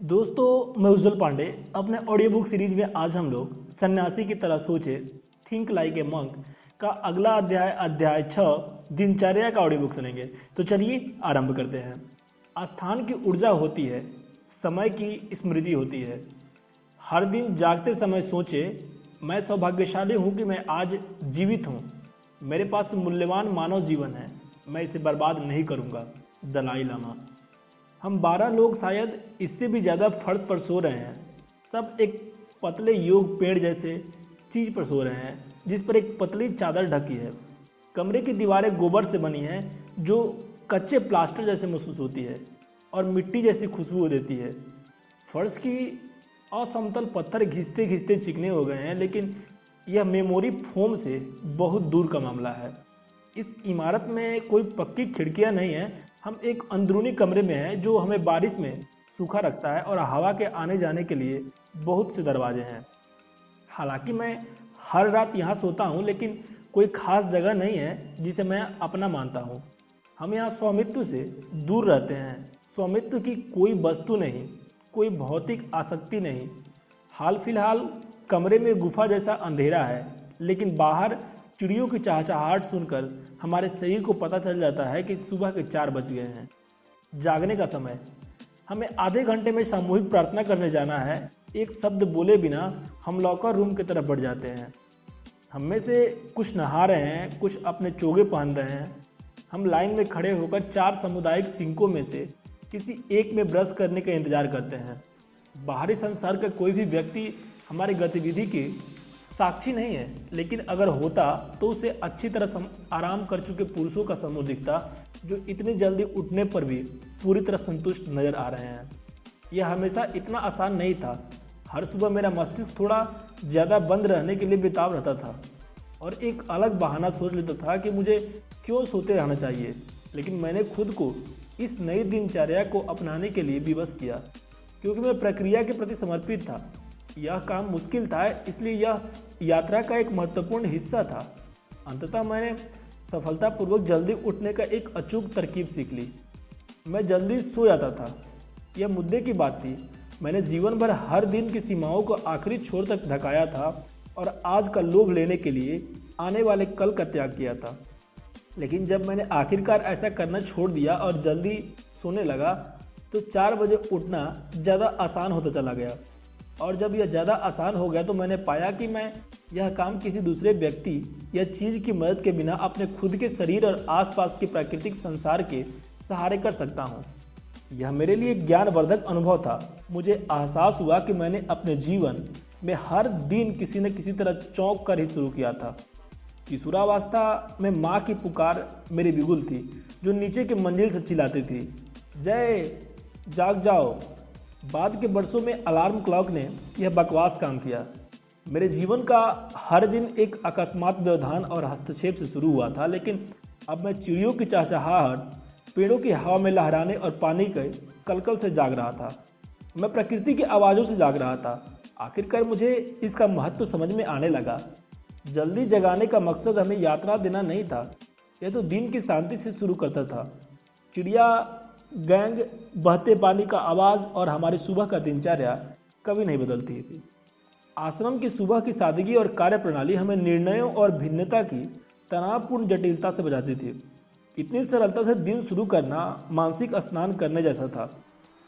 दोस्तों, मैं उज्जवल पांडे। अपने ऑडियो बुक सीरीज़ में आज हम लोग सन्यासी की तरह सोचे थिंक लाइक ए मंक का अगला अध्याय अध्याय छः, दिनचर्या का ऑडियो बुक सुनेंगे। तो चलिए आरंभ करते हैं। आस्थान की ऊर्जा होती है, समय की स्मृति होती है। हर दिन जागते समय सोचे, मैं सौभाग्यशाली हूँ कि मैं आज जीवित हूँ। मेरे पास मूल्यवान मानव जीवन है, मैं इसे बर्बाद नहीं करूँगा, दलाई लामा। हम बारह लोग शायद इससे भी ज़्यादा फर्श पर सो रहे हैं। सब एक पतले योग पेड़ जैसे चीज़ पर सो रहे हैं, जिस पर एक पतली चादर ढकी है। कमरे की दीवारें गोबर से बनी हैं, जो कच्चे प्लास्टर जैसे महसूस होती है और मिट्टी जैसी खुशबू देती है। फर्श की असमतल पत्थर घिसते घिसते चिकने हो गए हैं, लेकिन यह मेमोरी फोम से बहुत दूर का मामला है। इस इमारत में कोई पक्की खिड़कियाँ नहीं हैं हम एक अंदरूनी कमरे में हैं जो हमें बारिश में सूखा रखता है और हवा के आने जाने के लिए बहुत से दरवाजे हैं। हालाँकि मैं हर रात यहाँ सोता हूँ, लेकिन कोई खास जगह नहीं है जिसे मैं अपना मानता हूँ। हम यहाँ स्वामित्व से दूर रहते हैं। स्वामित्व की कोई वस्तु नहीं, कोई भौतिक आसक्ति नहीं। हाल फ़िलहाल कमरे में गुफा जैसा अंधेरा है, लेकिन बाहर चिड़ियों की चहचहाहट सुनकर हमारे शरीर को पता चल जाता है कि सुबह के चार बज गए हैं। जागने का समय। हमें आधे घंटे में सामूहिक प्रार्थना करने जाना है। एक शब्द बोले बिना हम लॉकर रूम की तरफ़ बढ़ जाते हैं। हम में से कुछ नहा रहे हैं, कुछ अपने चोगे पहन रहे हैं। हम लाइन में खड़े होकर चार सामुदायिक सिंकों में से किसी एक में ब्रश करने का इंतज़ार करते हैं। बाहरी संसार का कोई भी व्यक्ति हमारी गतिविधि की साक्षी नहीं है, लेकिन अगर होता तो उसे अच्छी तरह आराम कर चुके पुरुषों का समूह दिखता, जो इतनी जल्दी उठने पर भी पूरी तरह संतुष्ट नज़र आ रहे हैं। यह हमेशा इतना आसान नहीं था। हर सुबह मेरा मस्तिष्क थोड़ा ज़्यादा बंद रहने के लिए बेताब रहता था और एक अलग बहाना सोच लेता था कि मुझे क्यों सोते रहना चाहिए, लेकिन मैंने खुद को इस नई दिनचर्या को अपनाने के लिए विवश किया, क्योंकि मैं प्रक्रिया के प्रति समर्पित था। यह काम मुश्किल था, इसलिए यह यात्रा का एक महत्वपूर्ण हिस्सा था। अंततः मैंने सफलतापूर्वक जल्दी उठने का एक अचूक तरकीब सीख ली। मैं जल्दी सो जाता था। यह मुद्दे की बात थी। मैंने जीवन भर हर दिन की सीमाओं को आखिरी छोर तक धकाया था और आज का लोभ लेने के लिए आने वाले कल का त्याग किया था। लेकिन जब मैंने आखिरकार ऐसा करना छोड़ दिया और जल्दी सोने लगा तो चार बजे उठना ज़्यादा आसान होता चला गया। और जब यह ज़्यादा आसान हो गया तो मैंने पाया कि मैं यह काम किसी दूसरे व्यक्ति या चीज़ की मदद के बिना अपने खुद के शरीर और आसपास के प्राकृतिक संसार के सहारे कर सकता हूँ। यह मेरे लिए ज्ञानवर्धक अनुभव था। मुझे एहसास हुआ कि मैंने अपने जीवन में हर दिन किसी न किसी तरह चौंक कर ही शुरू किया था। किशोरावस्था में माँ की पुकार मेरी बिगुल थी, जो नीचे के मंजिल से चिल्लाती थी, जय, जाग जाओ। बाद के वर्षों में अलार्म क्लॉक ने यह बकवास काम किया। मेरे जीवन का हर दिन एक अकस्मात व्यवधान और हस्तक्षेप से शुरू हुआ था, लेकिन अब मैं चिड़ियों की चहचहाहट, पेड़ों की हवा में लहराने और पानी के कलकल से जाग रहा था। मैं प्रकृति की आवाज़ों से जाग रहा था। आखिरकार मुझे इसका महत्व समझ में आने लगा। जल्दी जगाने का मकसद हमें यात्रा देना नहीं था, यह तो दिन की शांति से शुरू करता था। चिड़िया गैंग बहते पानी का आवाज़ और हमारी सुबह का दिनचर्या कभी नहीं बदलती थी। आश्रम की सुबह की सादगी और कार्य प्रणाली हमें निर्णयों और भिन्नता की तनावपूर्ण जटिलता से बजाती थी। इतनी सरलता से दिन शुरू करना, मानसिक स्नान करने जैसा था।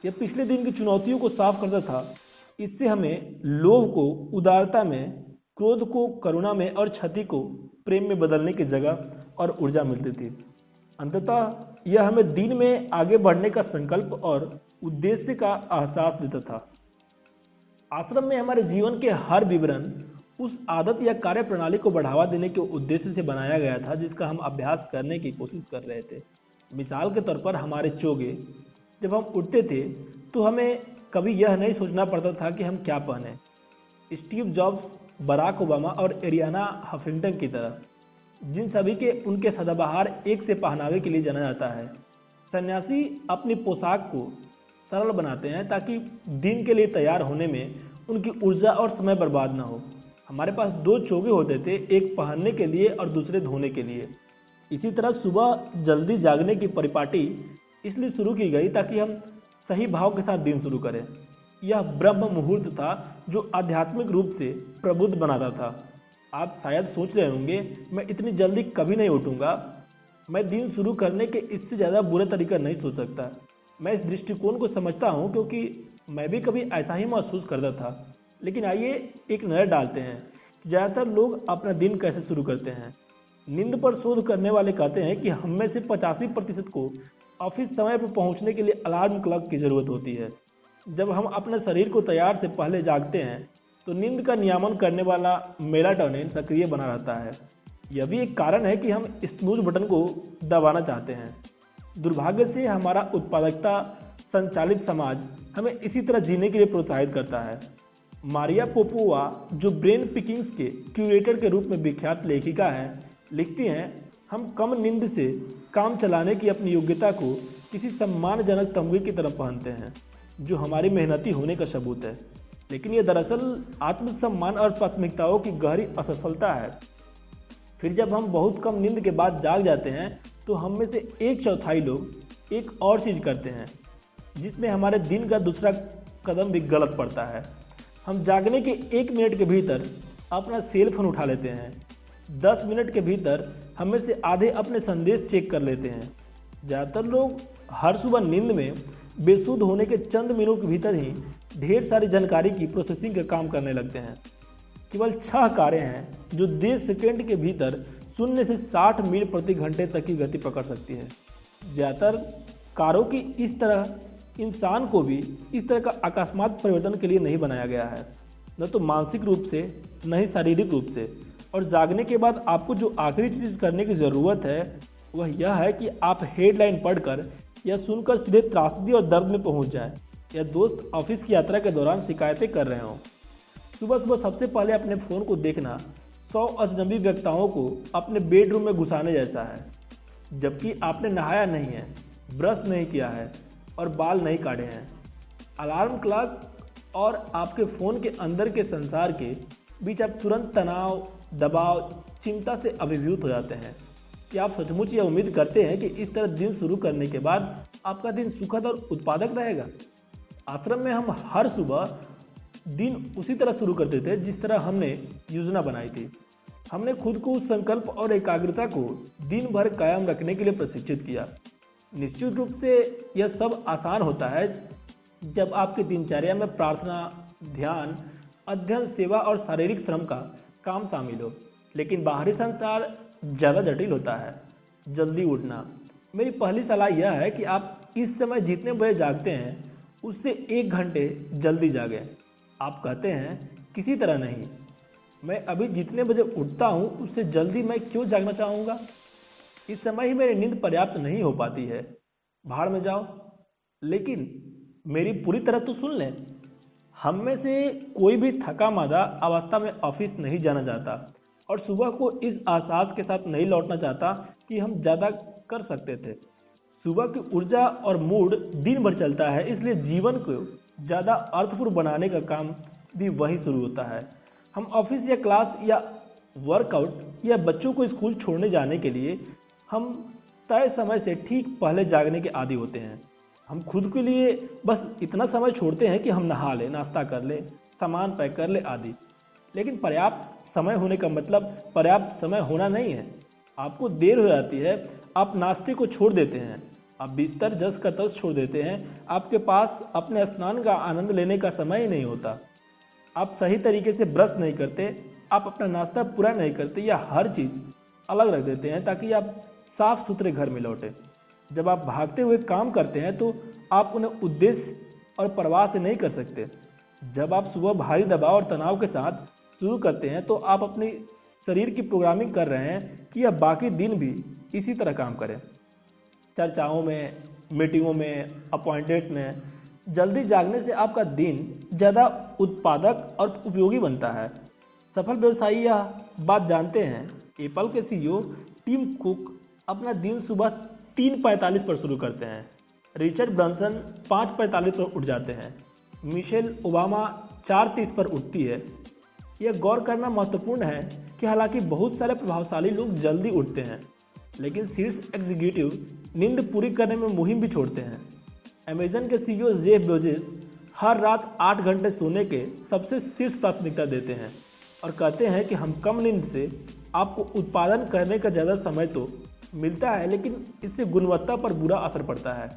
यह पिछले दिन की चुनौतियों को साफ़ करता था। इससे हमें लोभ को, उदारता में, क्रोध को, करुणा में और क्षति को प्रेम में बदलने की जगह और ऊर्जा मिलती थी। अंततः यह हमें दिन में आगे बढ़ने का संकल्प और उद्देश्य का एहसास देता था। आश्रम में हमारे जीवन के हर विवरण उस आदत या कार्य प्रणाली को बढ़ावा देने के उद्देश्य से बनाया गया था, जिसका हम अभ्यास करने की कोशिश कर रहे थे। मिसाल के तौर पर हमारे चोगे जब हम उठते थे तो हमें कभी यह नहीं सोचना पड़ता था कि हम क्या पहने। स्टीव जॉब्स, बराक ओबामा और एरियाना हफिंगटन की तरह। जिन सभी के, उनके सदाबहार एक से पहनावे के लिए जाना जाता है। सन्यासी अपनी पोशाक को सरल बनाते हैं ताकि दिन के लिए तैयार होने में उनकी ऊर्जा और समय बर्बाद ना हो। हमारे पास दो चोगे होते थे, एक पहनने के लिए और दूसरे धोने के लिए। इसी तरह सुबह जल्दी जागने की परिपाटी इसलिए शुरू की गई ताकि हम सही भाव के साथ दिन शुरू करें। यह ब्रह्म मुहूर्त था जो आध्यात्मिक रूप से प्रबुद्ध बनाता था। आप शायद सोच रहे होंगे, मैं इतनी जल्दी कभी नहीं उठूँगा। मैं दिन शुरू करने के इससे ज़्यादा बुरा तरीका नहीं सोच सकता। मैं इस दृष्टिकोण को समझता हूँ क्योंकि मैं भी कभी ऐसा ही महसूस करता था। लेकिन आइए एक नज़र डालते हैं कि ज़्यादातर लोग अपना दिन कैसे शुरू करते हैं। नींद पर शोध करने वाले कहते हैं कि हम में से पचासी प्रतिशत को ऑफ़िस समय पर पहुँचने के लिए अलार्म क्लॉक की ज़रूरत होती है। जब हम अपने शरीर को तैयार से पहले जागते हैं तो नींद का नियामन करने वाला मेलाटोनिन सक्रिय बना रहता है। यह भी एक कारण है कि हम स्नूज बटन को दबाना चाहते हैं। दुर्भाग्य से हमारा उत्पादकता संचालित समाज हमें इसी तरह जीने के लिए प्रोत्साहित करता है। मारिया पोपोवा जो ब्रेन पिकिंग्स के क्यूरेटर के रूप में विख्यात लेखिका हैं, लिखती हैं, हम कम नींद से काम चलाने की अपनी योग्यता को किसी सम्मानजनक तमगे की तरफ़ पहनते हैं, जो हमारी मेहनती होने का सबूत है। लेकिन यह दरअसल आत्मसम्मान और प्राथमिकताओं की गहरी असफलता है। फिर जब हम बहुत कम नींद के बाद जाग जाते हैं तो हम में से एक चौथाई लोग एक और चीज़ करते हैं, जिसमें हमारे दिन का दूसरा कदम भी गलत पड़ता है। हम जागने के एक मिनट के भीतर अपना सेल फ़ोन उठा लेते हैं। दस मिनट के भीतर हम में से आधे अपने संदेश चेक कर लेते हैं। ज़्यादातर लोग हर सुबह नींद में बेसुध होने के चंद मिनट के भीतर ही ढेर सारी जानकारी की प्रोसेसिंग का काम करने लगते हैं। केवल छह कारें हैं जो देश सेकेंड के भीतर शून्य से 60 मील प्रति घंटे तक की गति पकड़ सकती है। ज़्यादातर कारों की इस तरह इंसान को भी इस तरह का अकस्मात परिवर्तन के लिए नहीं बनाया गया है। न तो मानसिक रूप से, न ही शारीरिक रूप से। और जागने के बाद आपको जो आखिरी चीज़ करने की ज़रूरत है, वह यह है कि आप हेडलाइन पढ़कर या सुनकर सीधे त्रासदी और दर्द में पहुँच जाएँ। या दोस्त ऑफ़िस की यात्रा के दौरान शिकायतें कर रहे हों। सुबह सुबह सबसे पहले अपने फ़ोन को देखना सौ अजनबी व्यक्ताओं को अपने बेडरूम में घुसाने जैसा है, जबकि आपने नहाया नहीं है ब्रश नहीं किया है और बाल नहीं काटे हैं। अलार्म क्लॉक और आपके फ़ोन के अंदर के संसार के बीच आप तुरंत तनाव, दबाव, चिंता से अभिभूत हो जाते हैं। कि आप सचमुच यह उम्मीद करते हैं कि इस तरह दिन शुरू करने के बाद आपका दिन सुखद और उत्पादक रहेगा? आश्रम में हम हर सुबह दिन उसी तरह शुरू करते थे, जिस तरह हमने योजना बनाई थी। हमने खुद को उस संकल्प और एकाग्रता को दिन भर कायम रखने के लिए प्रशिक्षित किया। निश्चित रूप से यह सब आसान होता है जब आपकी दिनचर्या में प्रार्थना, ध्यान, अध्ययन, सेवा और शारीरिक श्रम का काम शामिल हो। लेकिन बाहरी संसार ज़्यादा जटिल होता है। जल्दी उठना। मेरी पहली सलाह यह है कि आप इस समय जितने बजे जागते हैं उससे एक घंटे जल्दी जागें। आप कहते हैं, किसी तरह नहीं। मैं अभी जितने बजे उठता हूँ, उससे जल्दी मैं क्यों जागना चाहूँगा? इस समय ही मेरी नींद पर्याप्त नहीं हो पाती है। भाड़ में जाओ। लेकिन मेरी पूरी तरह तो सुन लें। हम में से कोई भी थका मादा अवस्था में ऑफ़िस नहीं जाना चाहता और सुबह को इस आसास के साथ नहीं लौटना चाहता कि हम ज़्यादा कर सकते थे। सुबह की ऊर्जा और मूड दिन भर चलता है, इसलिए जीवन को ज़्यादा अर्थपूर्ण बनाने का काम भी वहीं शुरू होता है। हम ऑफ़िस या क्लास या वर्कआउट या बच्चों को स्कूल छोड़ने जाने के लिए हम तय समय से ठीक पहले जागने के आदि होते हैं। हम खुद के लिए बस इतना समय छोड़ते हैं कि हम नहा लें, नाश्ता कर लें, सामान पैक कर ले आदि। लेकिन पर्याप्त समय होने का मतलब पर्याप्त समय होना नहीं है। आपको देर हो जाती है, आप नाश्ते को छोड़ देते हैं। आप बिस्तर जस का तस छोड़ देते हैं, आपके पास अपने स्नान का आनंद लेने का समय ही नहीं होता। आप सही तरीके से ब्रश नहीं करते, आप अपना नाश्ता पूरा नहीं करते या हर चीज़ अलग रख देते हैं ताकि आप साफ़ सुथरे घर में लौटे। जब आप भागते हुए काम करते हैं तो आप उन्हें उद्देश्य और प्रवाह से नहीं कर सकते। जब आप सुबह भारी दबाव और तनाव के साथ शुरू करते हैं तो आप अपनी शरीर की प्रोग्रामिंग कर रहे हैं कि यह बाकी दिन भी इसी तरह काम करें। चर्चाओं में, मीटिंगों में अपॉइंटेड्स में, जल्दी जागने से आपका दिन ज़्यादा उत्पादक और उपयोगी बनता है। सफल व्यवसायी यह बात जानते हैं एप्पल के सीईओ टीम कुक अपना दिन सुबह तीन पैंतालीस पर शुरू करते हैं। रिचर्ड ब्रांसन पाँच पैंतालीस पर उठ जाते हैं। मिशेल ओबामा चार तीस पर उठती है। यह गौर करना महत्वपूर्ण है कि हालाँकि बहुत सारे प्रभावशाली लोग जल्दी उठते हैं। लेकिन शीर्ष एग्जीक्यूटिव नींद पूरी करने में मुहिम भी छोड़ते हैं। अमेजन के सीईओ जेफ बेजिस हर रात आठ घंटे सोने के सबसे शीर्ष प्राथमिकता देते हैं और कहते हैं कि हम कम नींद से आपको उत्पादन करने का ज़्यादा समय तो मिलता है, लेकिन इससे गुणवत्ता पर बुरा असर पड़ता है।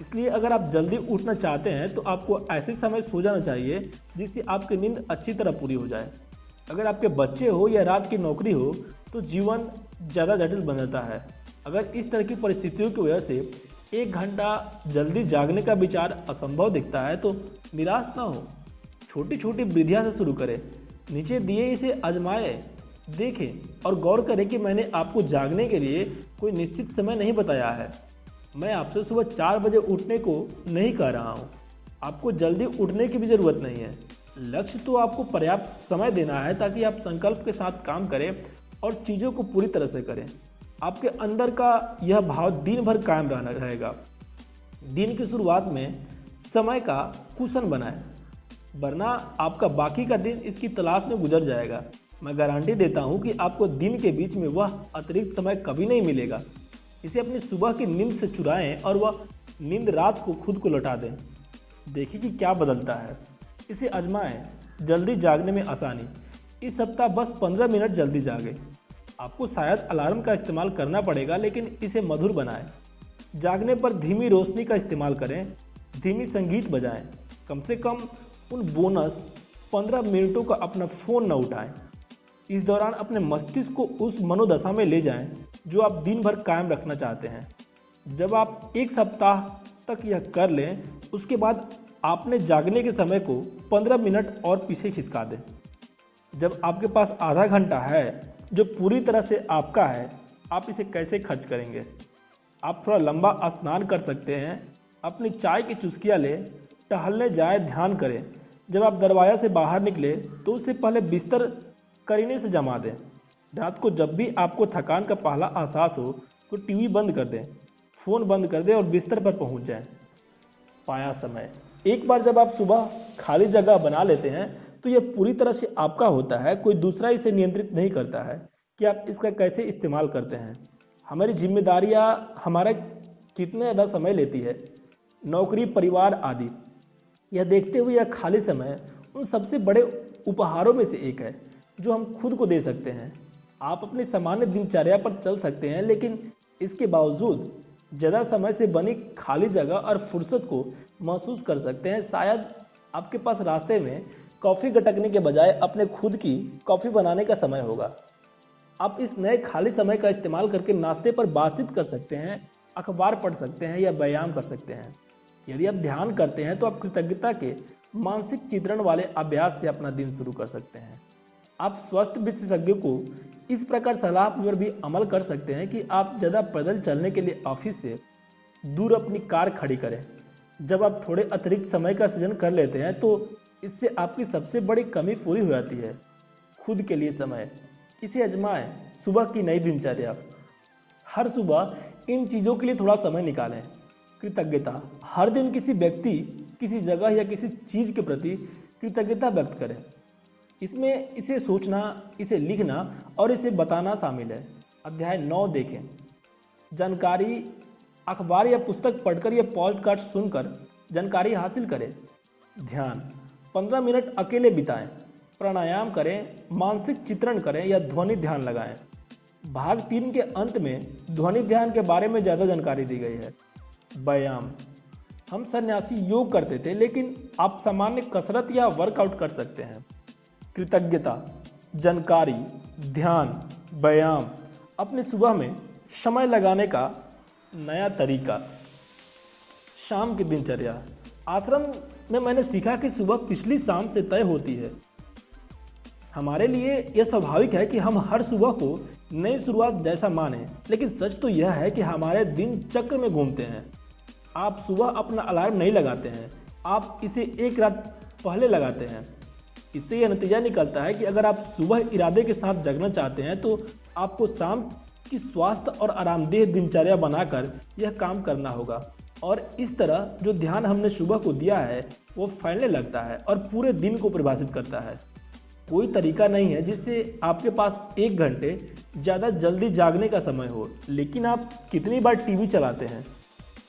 इसलिए अगर आप जल्दी उठना चाहते हैं तो आपको ऐसे समय सो जाना चाहिए जिससे आपकी नींद अच्छी तरह पूरी हो जाए। अगर आपके बच्चे हो या रात की नौकरी हो तो जीवन ज़्यादा जटिल बन जाता है। अगर इस तरह की परिस्थितियों की वजह से एक घंटा जल्दी जागने का विचार असंभव दिखता है तो निराश ना हो। छोटी छोटी वृद्धियाँ से शुरू करें। नीचे दिए इसे आजमाए। देखें और गौर करें कि मैंने आपको जागने के लिए कोई निश्चित समय नहीं बताया है। मैं आपसे सुबह चार बजे उठने को नहीं कह रहा हूँ। आपको जल्दी उठने की भी ज़रूरत नहीं है। लक्ष्य तो आपको पर्याप्त समय देना है ताकि आप संकल्प के साथ काम करें और चीज़ों को पूरी तरह से करें। आपके अंदर का यह भाव दिन भर कायम रहना रहेगा। दिन की शुरुआत में समय का कुशन बनाए, वरना आपका बाकी का दिन इसकी तलाश में गुजर जाएगा। मैं गारंटी देता हूँ कि आपको दिन के बीच में वह अतिरिक्त समय कभी नहीं मिलेगा। इसे अपनी सुबह की नींद से चुराएँ और वह नींद रात को खुद को लौटा दें। देखिए कि क्या बदलता है। इसे आजमाएँ, जल्दी जागने में आसानी। इस सप्ताह बस 15 मिनट जल्दी जागे। आपको शायद अलार्म का इस्तेमाल करना पड़ेगा, लेकिन इसे मधुर बनाएँ। जागने पर धीमी रोशनी का इस्तेमाल करें, धीमी संगीत बजाएँ। कम से कम उन बोनस 15 मिनटों का अपना फ़ोन न उठाएँ। इस दौरान अपने मस्तिष्क को उस मनोदशा में ले जाएँ, जो आप दिन भर कायम रखना चाहते हैं। जब आप एक सप्ताह तक यह कर लें, उसके बाद आपने जागने के समय को 15 मिनट और पीछे खिसका दें। जब आपके पास आधा घंटा है जो पूरी तरह से आपका है, आप इसे कैसे खर्च करेंगे? आप थोड़ा लंबा स्नान कर सकते हैं, अपनी चाय की चुस्कियाँ लें, टहलने जाए, ध्यान करें। जब आप दरवाज़ा से बाहर निकले तो उससे पहले बिस्तर करीने से जमा दें। रात को जब भी आपको थकान का पहला एहसास हो तो टीवी बंद कर दें, फ़ोन बंद कर दें और बिस्तर पर पहुँच जाएँ। पाया समय। एक बार जब आप सुबह खाली जगह बना लेते हैं तो यह पूरी तरह से आपका होता है, कोई दूसरा इसे नियंत्रित नहीं करता है। कि आप इसका कैसे इस्तेमाल करते हैं? हमारी जिम्मेदारियाँ, हमारा कितने ज़्यादा समय लेती है? नौकरी, परिवार आदि। यह देखते हुए यह खाली समय उन सबसे बड़े उपहारों में से एक है, जो हम खुद को दे सकते हैं। आप अपनी सामान्य दिनचर्या पर चल सकते हैं, लेकिन इसके बावजूद ज़्यादा समय से बनी खाली जगह और फुर्सत को महसूस कर सकते हैं। शायद आपके पास रास्ते में कॉफ़ी गटकने के बजाय अपने खुद की कॉफ़ी बनाने का समय होगा। आप इस नए खाली समय का इस्तेमाल करके नाश्ते पर बातचीत कर सकते हैं, अखबार पढ़ सकते हैं या व्यायाम कर सकते हैं। यदि आप ध्यान करते हैं तो आप कृतज्ञता के मानसिक चित्रण वाले अभ्यास से अपना दिन शुरू कर सकते हैं। आप स्वस्थ विशेषज्ञों को इस प्रकार सलाह पर भी अमल कर सकते हैं कि आप ज़्यादा पैदल चलने के लिए ऑफ़िस से दूर अपनी कार खड़ी करें। जब आप थोड़े अतिरिक्त समय का सृजन कर लेते हैं तो इससे आपकी सबसे बड़ी कमी पूरी हो जाती है। खुद के लिए समय। इसे अजमाएँ सुबह की नई दिनचर्या। हर सुबह इन चीज़ों के लिए थोड़ा समय निकालें। कृतज्ञता। हर दिन किसी व्यक्ति, किसी जगह या किसी चीज़ के प्रति कृतज्ञता व्यक्त करें। इसमें इसे सोचना, इसे लिखना और इसे बताना शामिल है। अध्याय नौ देखें। जानकारी, अखबार या पुस्तक पढ़कर या पॉडकास्ट सुनकर जानकारी हासिल करें। ध्यान। पंद्रह मिनट अकेले बिताएँ, प्राणायाम करें, मानसिक चित्रण करें या ध्वनि ध्यान लगाएँ। भाग तीन के अंत में ध्वनि ध्यान के बारे में ज़्यादा जानकारी दी गई है। व्यायाम। हम सन्यासी योग करते थे, लेकिन आप सामान्य कसरत या वर्कआउट कर सकते हैं। कृतज्ञता, जानकारी, ध्यान, व्यायाम, अपने सुबह में समय लगाने का नया तरीका। शाम की दिनचर्या। आश्रम में मैंने सीखा कि सुबह पिछली शाम से तय होती है। हमारे लिए यह स्वाभाविक है कि हम हर सुबह को नई शुरुआत जैसा माने, लेकिन सच तो यह है कि हमारे दिन चक्र में घूमते हैं। आप सुबह अपना अलार्म नहीं लगाते हैं, आप इसे एक रात पहले लगाते हैं। इससे यह नतीजा निकलता है कि अगर आप सुबह इरादे के साथ जगना चाहते हैं तो आपको शाम की स्वास्थ्य और आरामदेह दिनचर्या बनाकर यह काम करना होगा। और इस तरह जो ध्यान हमने सुबह को दिया है, वो फैलने लगता है और पूरे दिन को परिभाषित करता है। कोई तरीका नहीं है जिससे आपके पास एक घंटे ज़्यादा जल्दी जागने का समय हो, लेकिन आप कितनी बार टीवी चलाते हैं,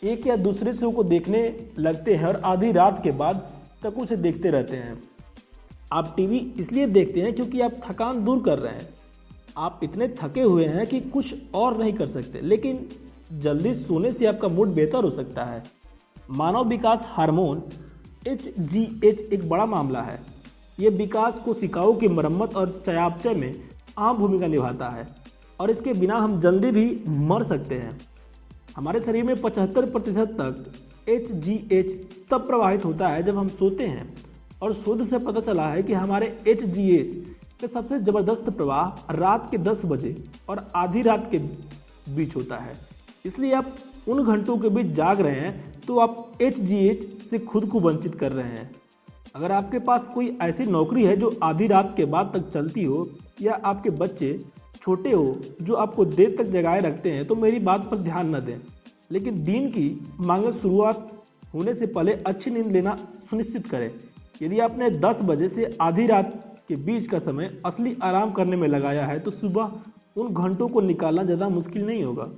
एक या दूसरे शो को देखने लगते हैं और आधी रात के बाद तक उसे देखते रहते हैं। आप टीवी इसलिए देखते हैं क्योंकि आप थकान दूर कर रहे हैं। आप इतने थके हुए हैं कि कुछ और नहीं कर सकते, लेकिन जल्दी सोने से आपका मूड बेहतर हो सकता है। मानव विकास हार्मोन एच जी एच एक बड़ा मामला है। यह विकास को सिकाऊ की मरम्मत और चयापचय में अहम भूमिका निभाता है और इसके बिना हम जल्दी भी मर सकते हैं। हमारे शरीर में 75 प्रतिशत तक एच जी एच तब प्रवाहित होता है जब हम सोते हैं और शोध से पता चला है कि हमारे एच जी एच का सबसे ज़बरदस्त प्रवाह रात के 10 बजे और आधी रात के बीच होता है। इसलिए आप उन घंटों के बीच जाग रहे हैं तो आप एच जी एच से खुद को वंचित कर रहे हैं। अगर आपके पास कोई ऐसी नौकरी है जो आधी रात के बाद तक चलती हो, या आपके बच्चे छोटे हो, जो आपको देर तक जगाए रखते हैं तो मेरी बात पर ध्यान न दें। लेकिन दिन की मांगे शुरुआत होने से पहले अच्छी नींद लेना सुनिश्चित करें। यदि आपने 10 बजे से आधी रात के बीच का समय असली आराम करने में लगाया है तो सुबह उन घंटों को निकालना ज़्यादा मुश्किल नहीं होगा।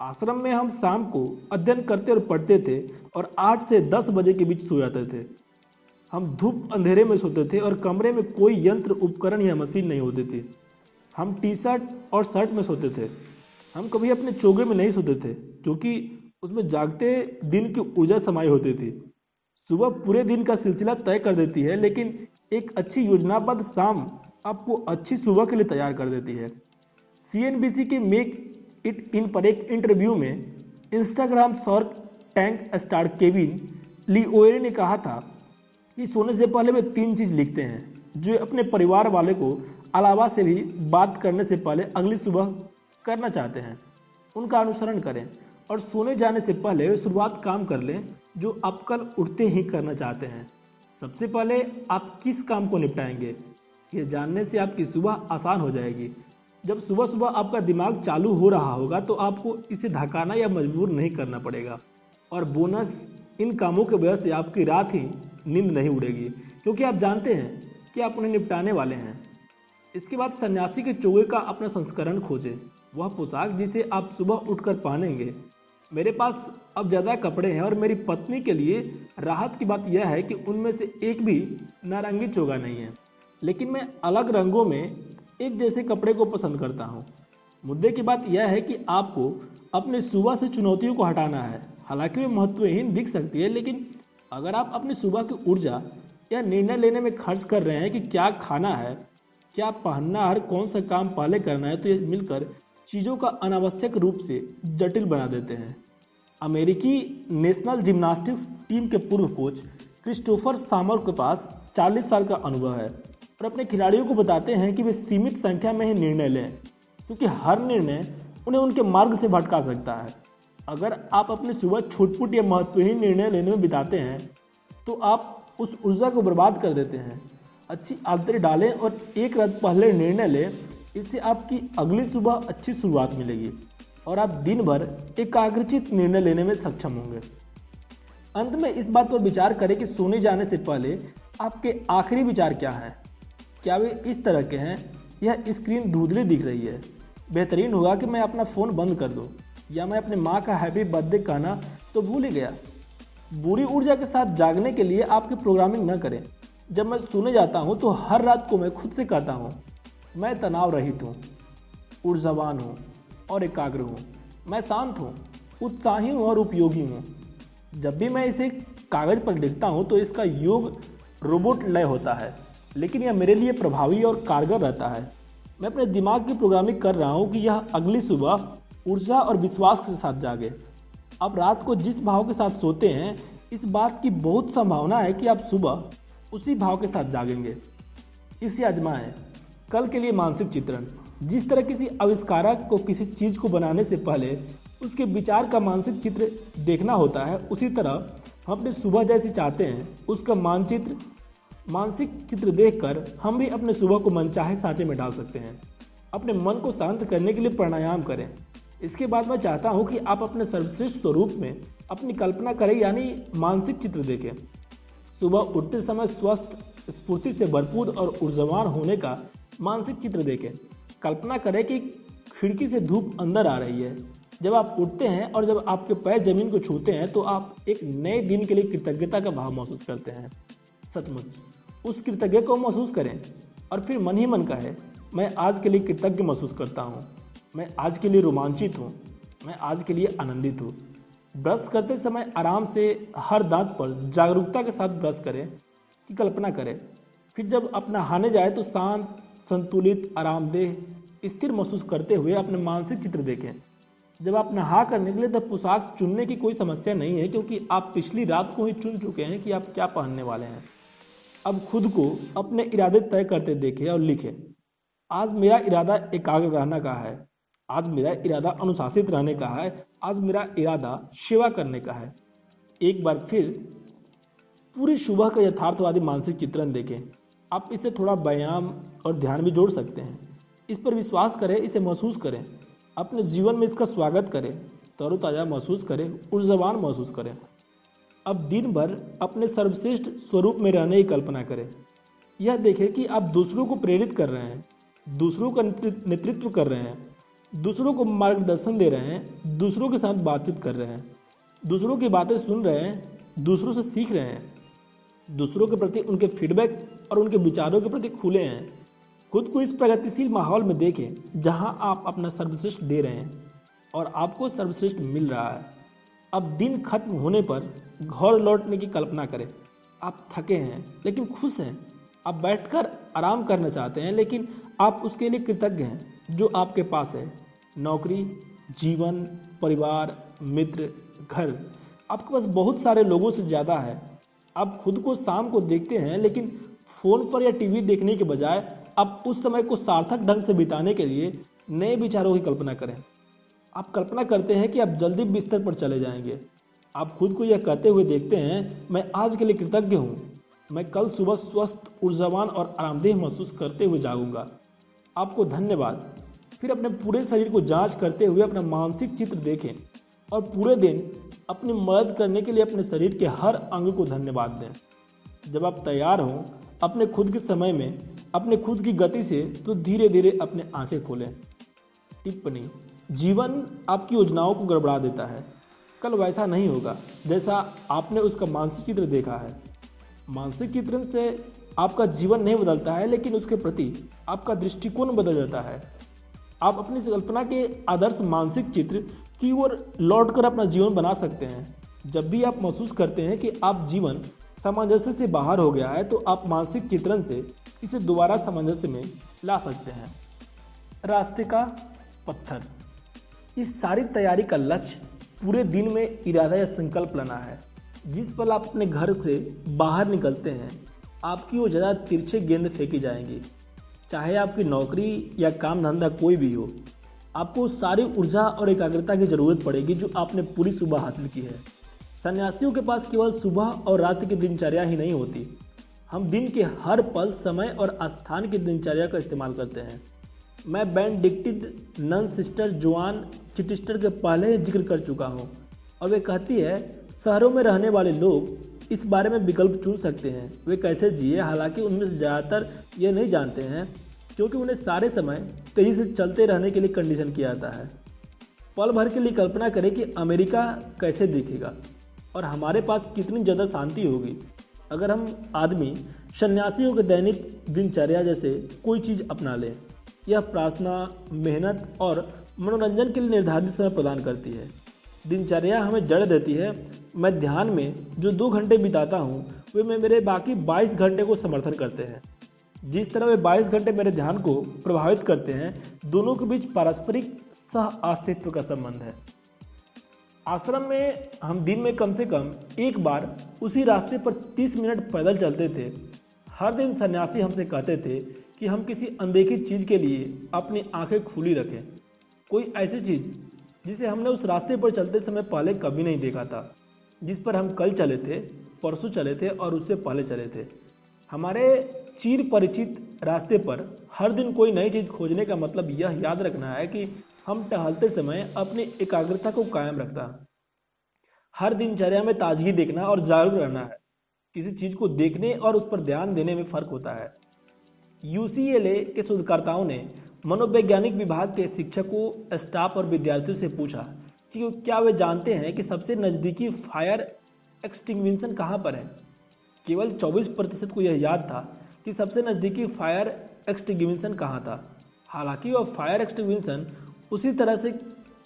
आश्रम में हम शाम को अध्ययन करते और पढ़ते थे और 8 से 10 बजे के बीच सो जाते थे। हम धूप अंधेरे में सोते थे और कमरे में कोई यंत्र, उपकरण या मशीन नहीं होती थी। हम टी शर्ट और शर्ट में सोते थे। हम कभी अपने चोगे में नहीं सोते थे क्योंकि उसमें जागते दिन की ऊर्जा समाई होती थी। सुबह पूरे दिन का सिलसिला तय कर देती है, लेकिन एक अच्छी योजनाबद्ध शाम आपको अच्छी सुबह के लिए तैयार कर देती है। सीएनबीसी के मेक इट इन पर एक इंटरव्यू में Instagram shark tank star Kevin O'Leary ने कहा था कि सोने से पहले वे तीन चीज़ लिखते हैं, जो अपने परिवार वाले को अलावा से भी बात करने से पहले अगली सुबह करना चाहते हैं। उनका अनुसरण करें और सोने जाने से पहले शुरुआत काम कर लें, जो आप कल उठते ही करना चाहते हैं। सबसे पहले आप किस काम को निपटाएँगे? ये जानने से आपकी सुबह आसान हो जाएगी। जब सुबह सुबह आपका दिमाग चालू हो रहा होगा तो आपको इसे धकाना या मजबूर नहीं करना पड़ेगा। और बोनस इन कामों के वजह से आपकी रात ही नींद नहीं उड़ेगी। क्योंकि आप जानते हैं कि आप उन्हें निपटाने वाले हैं। इसके बाद सन्यासी के चोगे का अपना संस्करण खोजें। वह पोशाक जिसे आप सुबह उठकर पहनेंगे। मेरे पास अब ज़्यादा कपड़े हैं और मेरी पत्नी के लिए राहत की बात यह है कि उनमें से एक भी नारंगी चोगा नहीं है। लेकिन मैं अलग रंगों में एक जैसे कपड़े को पसंद करता हूँ। मुद्दे की बात यह है कि आपको अपने सुबह से चुनौतियों को हटाना है। हालाँकि वे महत्वहीन दिख सकती है, लेकिन अगर आप अपनी सुबह की ऊर्जा या निर्णय लेने में खर्च कर रहे हैं कि क्या खाना है, क्या पहनना हर कौन सा काम पहले करना है तो ये मिलकर चीज़ों का अनावश्यक रूप से जटिल बना देते हैं। अमेरिकी नेशनल जिम्नास्टिक्स टीम के पूर्व कोच क्रिस्टोफर सामर के पास 40 साल का अनुभव है। और अपने खिलाड़ियों को बताते हैं कि वे सीमित संख्या में ही निर्णय लें, क्योंकि हर निर्णय उन्हें उनके मार्ग से भटका सकता है। अगर आप अपनी सुबह छुटपुट या महत्वहीन निर्णय लेने में बिताते हैं तो आप उस ऊर्जा को बर्बाद कर देते हैं। अच्छी आदतें डालें और एक रात पहले निर्णय लें, इससे आपकी अगली सुबह अच्छी शुरुआत मिलेगी और आप दिन भर एकाग्रचित निर्णय लेने में सक्षम होंगे। अंत में इस बात पर विचार करें कि सोने जाने से पहले आपके आखिरी विचार क्या हैं? क्या वे इस तरह के हैं? यह स्क्रीन धुंधली दिख रही है। बेहतरीन होगा कि मैं अपना फ़ोन बंद कर दूँ, या मैं अपनी माँ का हैप्पी बर्थडे कहना तो भूल ही गया। बुरी ऊर्जा के साथ जागने के लिए आपकी प्रोग्रामिंग न करें। जब मैं सोने जाता हूँ तो हर रात को मैं खुद से कहता हूँ, मैं तनाव रहित हूँ, ऊर्जावान हूँ और एकाग्र हूँ। मैं शांत हूँ, उत्साही हूँ और उपयोगी हूँ। जब भी मैं इसे कागज़ पर लिखता हूँ तो इसका योग रोबोट लय होता है। लेकिन यह मेरे लिए प्रभावी और कारगर रहता है। मैं अपने दिमाग की प्रोग्रामिंग कर रहा हूँ कि यह अगली सुबह ऊर्जा और विश्वास के साथ जागे। आप रात को जिस भाव के साथ सोते हैं, इस बात की बहुत संभावना है कि आप सुबह उसी भाव के साथ जागेंगे। इसे आजमाएँ, कल के लिए मानसिक चित्रण। जिस तरह किसी आविष्कारक को किसी चीज़ को बनाने से पहले उसके विचार का मानसिक चित्र देखना होता है, उसी तरह हम अपनी सुबह जैसी चाहते हैं, उसका मानचित्र मानसिक चित्र देखकर हम भी अपने सुबह को मनचाहे सांचे में डाल सकते हैं। अपने मन को शांत करने के लिए प्राणायाम करें। इसके बाद मैं चाहता हूँ कि आप अपने सर्वश्रेष्ठ स्वरूप में अपनी कल्पना करें, यानी मानसिक चित्र देखें। सुबह उठते समय स्वस्थ स्फूर्ति से भरपूर और ऊर्जावान होने का मानसिक चित्र देखें। कल्पना करें कि खिड़की से धूप अंदर आ रही है। जब आप उठते हैं और जब आपके पैर ज़मीन को छूते हैं तो आप एक नए दिन के लिए कृतज्ञता का भाव महसूस करते हैं। सचमुच। उस कृतज्ञ को महसूस करें। और फिर मन ही मन कहे, मैं आज के लिए कृतज्ञ महसूस करता हूँ। मैं आज के लिए रोमांचित हूँ। मैं आज के लिए आनंदित हूँ। ब्रश करते समय आराम से हर दांत पर जागरूकता के साथ ब्रश करें की कल्पना करें। फिर जब अपना हाने जाए तो शांत, संतुलित, आरामदेह, स्थिर महसूस करते हुए अपने मानसिक चित्र देखें। जब आप नहा कर निकले तब पोशाक चुनने की कोई समस्या नहीं है, क्योंकि आप पिछली रात को ही चुन चुके हैं कि आप क्या पहनने वाले हैं। अब खुद को अपने इरादे तय करते देखें और लिखें। आज मेरा इरादा एकाग्र रहने का है। आज मेरा इरादा अनुशासित रहने का है। आज मेरा इरादा सेवा करने का है। एक बार फिर पूरी सुबह का यथार्थवादी मानसिक चित्रण देखें। आप इसे थोड़ा व्यायाम और ध्यान भी जोड़ सकते हैं। इस पर विश्वास करें, इसे महसूस करें। अपने जीवन में इसका स्वागत करें। तरोताज़ा महसूस करें, ऊर्जावान महसूस करें। अब दिन भर अपने सर्वश्रेष्ठ स्वरूप में रहने की कल्पना करें। यह देखें कि आप दूसरों को प्रेरित कर रहे हैं, दूसरों का नेतृत्व कर रहे हैं, दूसरों को मार्गदर्शन दे रहे हैं, दूसरों के साथ बातचीत कर रहे हैं, दूसरों की बातें सुन रहे हैं, दूसरों से सीख रहे हैं, दूसरों के प्रति उनके फीडबैक और उनके विचारों के प्रति खुले हैं। खुद को इस प्रगतिशील माहौल में देखें, जहाँ आप अपना सर्वश्रेष्ठ दे रहे हैं और आपको सर्वश्रेष्ठ मिल रहा है। अब दिन खत्म होने पर घर लौटने की कल्पना करें। आप थके हैं, लेकिन खुश हैं। आप बैठकर आराम करना चाहते हैं, लेकिन आप उसके लिए कृतज्ञ हैं, जो आपके पास है। नौकरी, जीवन, परिवार, मित्र, घर, आपके पास बहुत सारे लोगों से ज़्यादा है। आप खुद को शाम को देखते हैं, लेकिन फ़ोन पर या टीवी देखने के बजाय आप उस समय को सार्थक ढंग से बिताने के लिए नए विचारों की कल्पना करें। आप कल्पना करते हैं कि आप जल्दी बिस्तर पर चले जाएँगे। आप खुद को यह कहते हुए देखते हैं, मैं आज के लिए कृतज्ञ हूँ। मैं कल सुबह स्वस्थ, ऊर्जावान और आरामदेह महसूस करते हुए जागूँगा। आपको धन्यवाद। फिर अपने पूरे शरीर को जाँच करते हुए अपना मानसिक चित्र देखें और पूरे दिन अपनी मदद करने के लिए अपने शरीर के हर अंग को धन्यवाद दें। जब आप तैयार हों, अपने खुद के समय में, अपने खुद की गति से तो धीरे धीरे अपने आँखें खोलें। टिप्पणी जीवन आपकी योजनाओं को गड़बड़ा देता है। कल वैसा नहीं होगा, जैसा आपने उसका मानसिक चित्र देखा है। मानसिक चित्रण से आपका जीवन नहीं बदलता है, लेकिन उसके प्रति आपका दृष्टिकोण बदल जाता है। आप अपनी कल्पना के आदर्श मानसिक चित्र की ओर लौट कर अपना जीवन बना सकते हैं। जब भी आप महसूस करते हैं कि आप जीवन सामंजस्य से बाहर हो गया है तो आप मानसिक चित्रण से इसे दोबारा सामंजस्य में ला सकते हैं। रास्ते का पत्थर। इस सारी तैयारी का लक्ष्य पूरे दिन में इरादा या संकल्प लेना है। जिस पल आप अपने घर से बाहर निकलते हैं, आपकी वो ज़्यादा तिरछे गेंद फेंकी जाएँगी। चाहे आपकी नौकरी या काम धंधा कोई भी हो, आपको सारी ऊर्जा और एकाग्रता की ज़रूरत पड़ेगी जो आपने पूरी सुबह हासिल की है। सन्यासियों के पास केवल सुबह और रात की दिनचर्या ही नहीं होती। हम दिन के हर पल, समय और स्थान की दिनचर्या का इस्तेमाल करते हैं। मैं बैंडिक्टिड नन सिस्टर जुआन चिटिस्टर के पहले ही ज़िक्र कर चुका हूँ। और वे कहती है, शहरों में रहने वाले लोग इस बारे में विकल्प चुन सकते हैं। वे कैसे जिए? हालाँकि उनमें से ज़्यादातर ये नहीं जानते हैं, क्योंकि उन्हें सारे समय तेज़ी से चलते रहने के लिए कंडीशन किया जाता है। पल भर के लिए कल्पना करें कि अमेरिका कैसे दिखेगा, और हमारे पास कितनी ज़्यादा शांति होगी। अगर हम आदमी सन्यासियों के दैनिक दिनचर्या जैसे कोई चीज़ अपना लें यह प्रार्थना, मेहनत और मनोरंजन के लिए निर्धारित समय प्रदान करती है। दिनचर्या हमें जड़ देती है। मैं ध्यान में जो दो घंटे बिताता हूँ, वे मैं मेरे बाकी 22 घंटे को समर्थन करते हैं। जिस तरह वे 22 घंटे मेरे ध्यान को प्रभावित करते हैं, दोनों के बीच पारस्परिक सह अस्तित्व का संबंध है। आश्रम में हम दिन में कम से कम एक बार उसी रास्ते पर 30 मिनट पैदल चलते थे। हर दिन सन्यासी हमसे कहते थे कि हम किसी अनदेखी चीज़ के लिए अपनी आँखें खुली रखें। कोई ऐसी चीज़ जिसे हमने उस रास्ते पर चलते समय पहले कभी नहीं देखा था, जिस पर हम कल चले थे, परसों चले थे और उससे पहले चले थे। हमारे चीर परिचित रास्ते पर हर दिन कोई नई चीज़ खोजने का मतलब यह याद रखना है कि हम टहलते समय अपनी एकाग्रता को कायम रखता हर दिनचर्या में ताजगी देखना और जागरूक रहना है। किसी चीज़ को देखने और उस पर ध्यान देने में फ़र्क होता है। यूसीएलए के शोधकर्ताओं ने मनोवैज्ञानिक विभाग के शिक्षकों, स्टाफ और विद्यार्थियों से पूछा कि क्या वे जानते हैं कि सबसे नजदीकी फायर एक्सटिंग्विशन कहाँ पर है? केवल 24 प्रतिशत को यह याद था कि सबसे नज़दीकी फायर एक्सटिंग्विशन कहाँ था। हालाँकि वह फायर एक्सटिंग्विशन उसी तरह से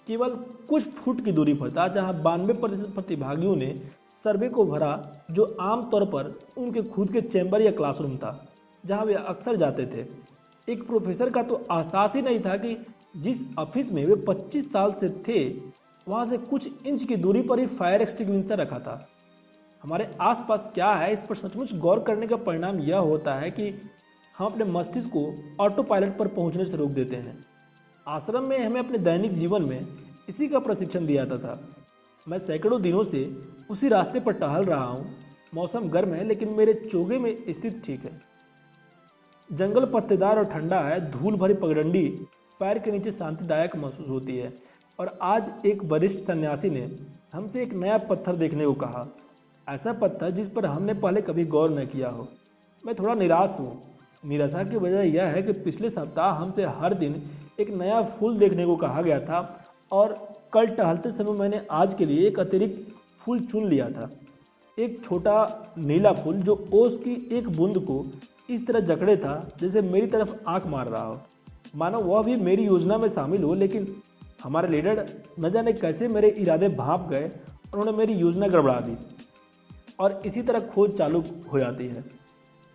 केवल कुछ फुट की दूरी पर था, जहाँ बानवे प्रतिशत प्रतिभागियों ने सर्वे को भरा, जो आमतौर पर उनके खुद के चैम्बर या क्लासरूम था। जहाँ वे अक्सर जाते थे। एक प्रोफेसर का तो एहसास ही नहीं था कि जिस ऑफ़िस में वे 25 साल से थे, वहाँ से कुछ इंच की दूरी पर ही फायर एक्सटिंग्विशर रखा था। हमारे आसपास क्या है, इस पर सचमुच गौर करने का परिणाम यह होता है कि हम अपने मस्तिष्क को ऑटो पायलट पर पहुँचने से रोक देते हैं। आश्रम में हमें अपने दैनिक जीवन में इसी का प्रशिक्षण दिया जाता था। मैं सैकड़ों दिनों से उसी रास्ते पर टहल रहा हूँ। मौसम गर्म है, लेकिन मेरे चोगे में स्थित ठीक है। जंगल पत्तेदार और ठंडा है, धूल भरी पगडंडी, पैर के नीचे शांतिदायक महसूस होती है। और आज एक वरिष्ठ सन्यासी ने हमसे एक नया पत्थर देखने को कहा। ऐसा पत्थर जिस पर हमने पहले कभी गौर न किया हो। मैं थोड़ा निराश हूँ। निराशा की वजह यह है कि पिछले सप्ताह हमसे हर दिन एक नया फूल देखने को कहा गया था और कल टहलते समय मैंने आज के लिए एक अतिरिक्त फूल चुन लिया था। एक छोटा नीला फूल जो ओस की एक बूंद को इस तरह जकड़े था जैसे मेरी तरफ़ आँख मार रहा हो। मानो वह भी मेरी योजना में शामिल हो, लेकिन हमारे लीडर न जाने कैसे मेरे इरादे भाप गए और उन्होंने मेरी योजना गड़बड़ा दी और इसी तरह खोज चालू हो जाती है।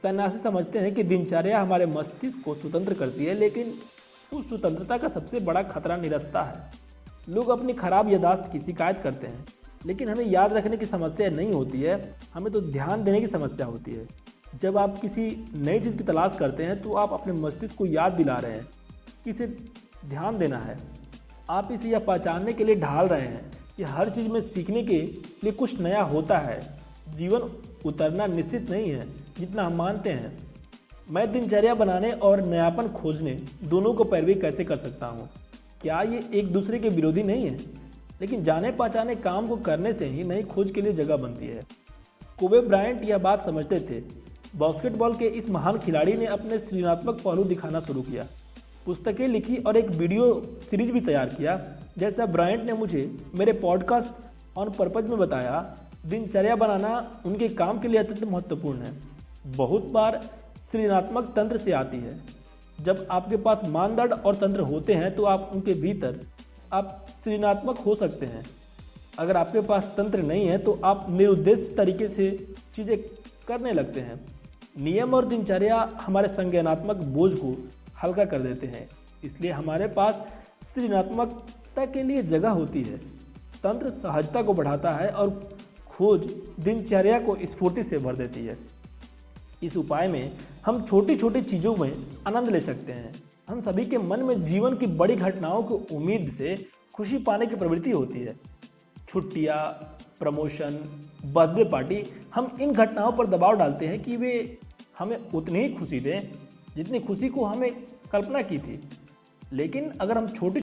सन्यासी समझते हैं कि दिनचर्या हमारे मस्तिष्क को स्वतंत्र करती है, लेकिन उस स्वतंत्रता का सबसे बड़ा खतरा निरस्ता है। लोग अपनी खराब यादाश्त की शिकायत करते हैं, लेकिन हमें याद रखने की समस्या नहीं होती है, हमें तो ध्यान देने की समस्या होती है। जब आप किसी नई चीज़ की तलाश करते हैं तो आप अपने मस्तिष्क को याद दिला रहे हैं। कि इसे ध्यान देना है। आप इसे यह पहचानने के लिए ढाल रहे हैं कि हर चीज़ में सीखने के लिए कुछ नया होता है। जीवन उतरना निश्चित नहीं है, जितना हम मानते हैं। मैं दिनचर्या बनाने और नयापन खोजने दोनों को पैरवी कैसे कर सकता हूँ? क्या ये एक दूसरे के विरोधी नहीं है? लेकिन जाने पहचाने काम को करने से ही नई खोज के लिए जगह बनती है। कोबे ब्रायंट यह बात समझते थे बास्केटबॉल के इस महान खिलाड़ी ने अपने सृजनात्मक पहलू दिखाना शुरू किया। पुस्तकें लिखी और एक वीडियो सीरीज़ भी तैयार किया, जैसा ब्रायंट ने मुझे मेरे पॉडकास्ट ऑन पर्पज में बताया, दिनचर्या बनाना उनके काम के लिए अत्यंत महत्वपूर्ण है। बहुत बार सृजनात्मक तंत्र से आती है। जब आपके पास मानदंड और तंत्र होते हैं तो आप उनके भीतर आप सृजनात्मक हो सकते हैं। अगर आपके पास तंत्र नहीं है तो आप निरुद्देश्य तरीके से चीज़ें करने लगते हैं। नियम और दिनचर्या हमारे संज्ञानात्मक बोझ को हल्का कर देते हैं। इसलिए हमारे पास सृजनात्मकता के लिए जगह होती है। तंत्र सहजता को बढ़ाता है और खोज दिनचर्या को स्फूर्ति से भर देती है। इस उपाय में हम छोटी छोटी चीज़ों में आनंद ले सकते हैं। हम सभी के मन में जीवन की बड़ी घटनाओं की उम्मीद से खुशी पाने की प्रवृत्ति होती है। छुट्टियाँ प्रमोशन बर्थडे पार्टी हम इन घटनाओं पर दबाव डालते हैं कि वे हमें उतनी ही खुशी दें, जितनी खुशी को हमें कल्पना की थी। लेकिन अगर हम छोटी